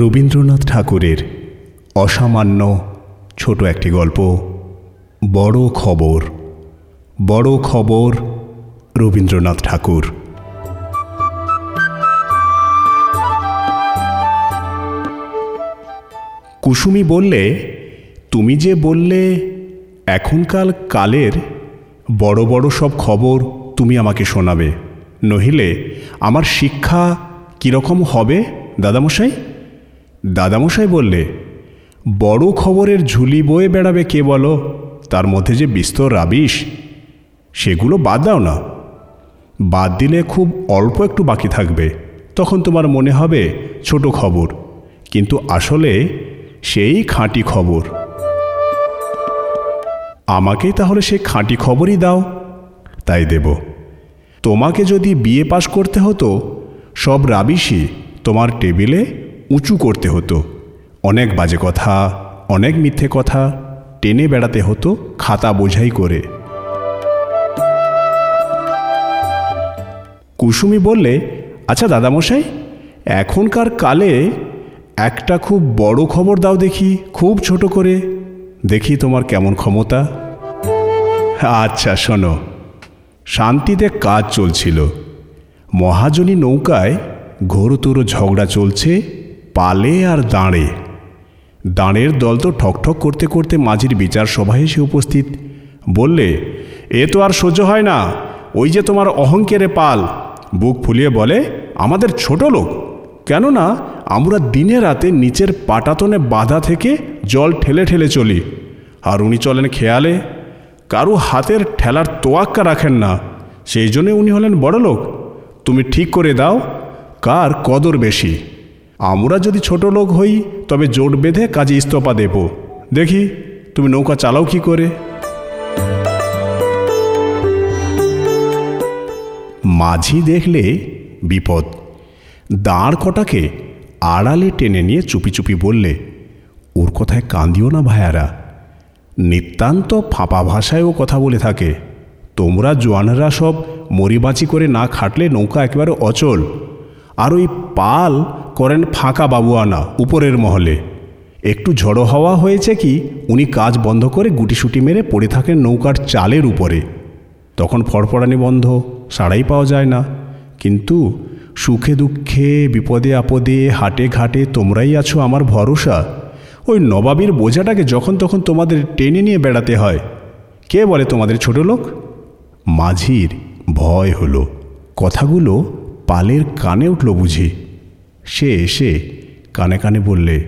রবীন্দ্রনাথ ঠাকুরের অসামান্য ছোট একটি গল্প, বড় খবর বড় খবর রবীন্দ্রনাথ ঠাকুর। কুসুমি বললে, তুমি যে বললে এখনকার কালের বড় বড় সব খবর তুমি আমাকে শোনাবে, নহিলে আমার শিক্ষা কীরকম হবে, দাদামশাই? দাদামশাই বললে, বড় খবরের ঝুলি বয়ে বেড়াবে কে বলো? তার মধ্যে যে বিস্তর রাবিশ, সেগুলো বাদ দাও না। বাদ দিলে খুব অল্প একটু বাকি থাকবে। তখন তোমার মনে হবে ছোট খবর, কিন্তু আসলে সেই খাঁটি খবর। আমাকেই তাহলে সেই খাঁটি খবরই দাও, তাই দেব। তোমাকে যদি বিয়ে পাশ করতে হতো, সব রাবিশই তোমার টেবিলে উঁচু করতে হতো। অনেক বাজে কথা, অনেক মিথ্যে কথা টেনে বেড়াতে হতো খাতা বোঝাই করে। কুসুমি বললে আচ্ছা দাদামশাই, এখনকার কালে একটা খুব বড় খবর দাও দেখি, খুব ছোট করে। দেখি তোমার কেমন ক্ষমতা। আচ্ছা শোনো, শান্তিতে কাজ চলছিল। মহাজনী নৌকায় ঘোরতর ঝগড়া চলছে পালে আর দাঁড়ে। দাঁড়ের দল তো ঠকঠক করতে করতে মাঝির বিচার সভায় এসে উপস্থিত। বললে, এ তো আর সহ্য হয় না। ওই যে তোমার অহংকেরে পাল। বুক ফুলিয়ে বলে, আমাদের ছোট লোক। কেননা, আমরা দিনে রাতে নিচের পাটাতনে বাধা থেকে জল ঠেলে ঠেলে চলি। আর উনি চলেন খেয়ালে। কারু হাতের ঠেলার তোয়াক্কা রাখেন না। সেই জন্যে উনি হলেন বড় লোক তুমি ঠিক করে দাও, কার কদর বেশি? আমরা যদি ছোট লোক হই, তবে জোট বেঁধে কাজে ইস্তফা দেব। দেখি, তুমি নৌকা চালাও কি করে? মাঝি দেখলে বিপদ। দাঁড় কটাকে আড়ালে টেনে নিয়ে চুপি চুপি বললে, ওর কথায় কান্দিও না ভায়ারা নিতান্ত ফাঁপা ভাষায় ও কথা বলে থাকে। তোমরা জোয়ানরা সব মরিবাচি করে না খাটলে নৌকা একেবারে অচল। আর ওই পাল করেন ফাঁকা বাবুয়ানা উপরের মহলে। একটু ঝড়ো হাওয়া হয়েছে কি, উনি কাজ বন্ধ করে গুটিসুটি মেরে পড়ে থাকেন নৌকার চালের উপরে। তখন ফড়ফড়ানি বন্ধ, সাড়াই পাওয়া যায় না। কিন্তু সুখে দুঃখে, বিপদে আপদে, হাটে ঘাটে তোমরাই আছো আমার ভরসা। ওই নবাবির বোঝাটাকে যখন তখন তোমাদের টেনে নিয়ে বেড়াতে হয়। কে বলে তোমাদের ছোট লোক? মাঝির ভয় হলো। কথাগুলো পালের কানে উঠল বুঝি। সে এসে কানে কানে বললে,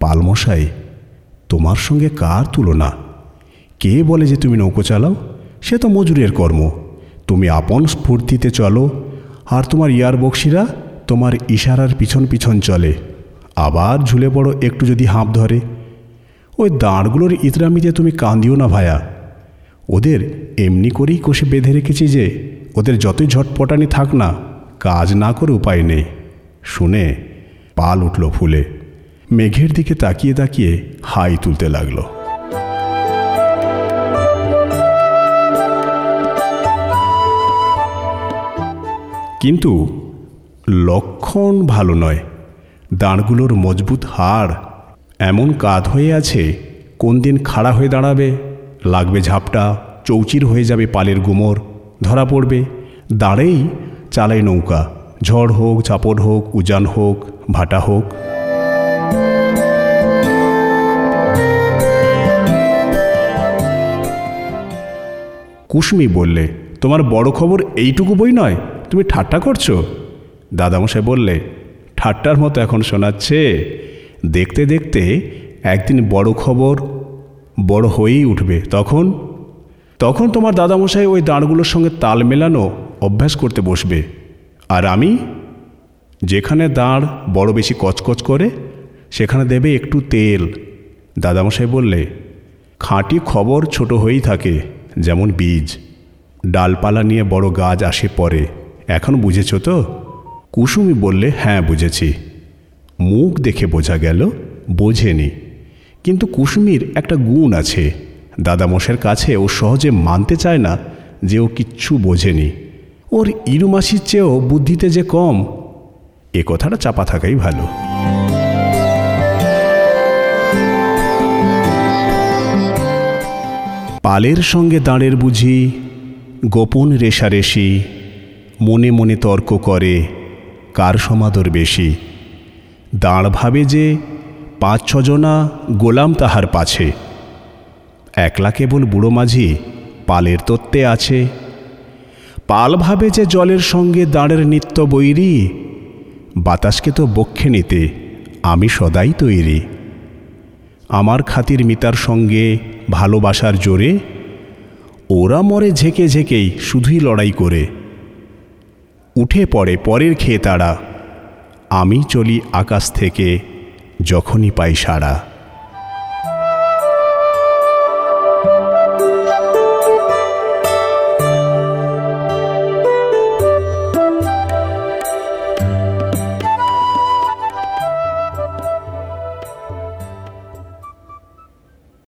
পালমশাই, তোমার সঙ্গে কার তুলনা? কে বলে যে তুমি নৌকো চালাও? সে তো মজুরের কর্ম। তুমি আপন স্ফূর্তিতে চলো, আর তোমার ইয়ার বক্সিরা তোমার ইশারার পিছন পিছন চলে। আবার ঝুলে পড়ো একটু যদি হাঁপ ধরে। ওই দাঁড়গুলোর ইতরামিতে তুমি কান্দিও না ভায়া। ওদের এমনি করেই কষে বেঁধে রেখেছি যে, ওদের যতই ঝটপটানি থাক না, কাজ না করে উপায় নেই। শুনে পাল উঠল ফুলে। মেঘের দিকে তাকিয়ে তাকিয়ে হাই তুলতে লাগল। কিন্তু লক্ষণ ভালো নয়। দাঁড়গুলোর মজবুত হাড় এমন কাত হয়ে আছে, কোন দিন খাড়া হয়ে দাঁড়াবে, লাগবে ঝাপটা, চৌচির হয়ে যাবে পালের গুমর, ধরা পড়বে, দাঁড়েই চালাই নৌকা। ঝড় হোক ঝাপড় হোক, উজান হোক, ভাটা হোক। কুসমি বললে, তোমার বড় খবর এইটুকু বই নয়, তুমি ঠাট্টা করছ? দাদামশাই বললে, ঠাট্টার মতো এখন শোনাচ্ছে, দেখতে দেখতে একদিন বড় খবর বড় হয়েই উঠবে, তখন? তখন তোমার দাদামশাই ওই দাঁড়গুলোর সঙ্গে তাল মেলানো অভ্যাস করতে বসবে। আর আমি, যেখানে দাঁড় বড় বেশি কচকচ করে, সেখানে দেবে একটু তেল। দাদামশাই বললে, খাঁটি খবর ছোট হয়েই থাকে, যেমন বীজ। ডালপালা নিয়ে বড় গাছ আসে পরে। এখন বুঝেছ তো? কুসুমি বললে হ্যাঁ বুঝেছি। মুখ দেখে বোঝা গেল, বোঝেনি। কিন্তু কুসুমির একটা গুণ আছে। দাদামশের কাছে ও সহজে মানতে চায় না যে ও কিচ্ছু বোঝেনি। ওর ইরুমাসির চেয়েও বুদ্ধিতে যে কম, এ কথাটা চাপা থাকাই ভালো। পালের সঙ্গে দাঁড়ের বুঝি, গোপন রেশারেশি মনে মনে তর্ক করে কার সমাদর বেশি। দাঁড় ভাবে যে পাঁচ ছজনা গোলাম তাহার পাছে। একলা কেবল বুড়ো মাঝি পালের তত্ত্বে আছে। পাল ভাবে যে জলের সঙ্গে দাঁড়ের নিত্য বৈরী, বাতাসকে তো বক্ষে নিতে আমি সদাই তৈরি। আমার খাতির মিতার সঙ্গে ভালোবাসার জোরে, ওরা মরে ঝেঁকে ঝেঁকেই শুধুই লড়াই করে। উঠে পড়ে পরের খেয়ে তারা, আমি চলি আকাশ থেকে যখনই পাই সাড়া।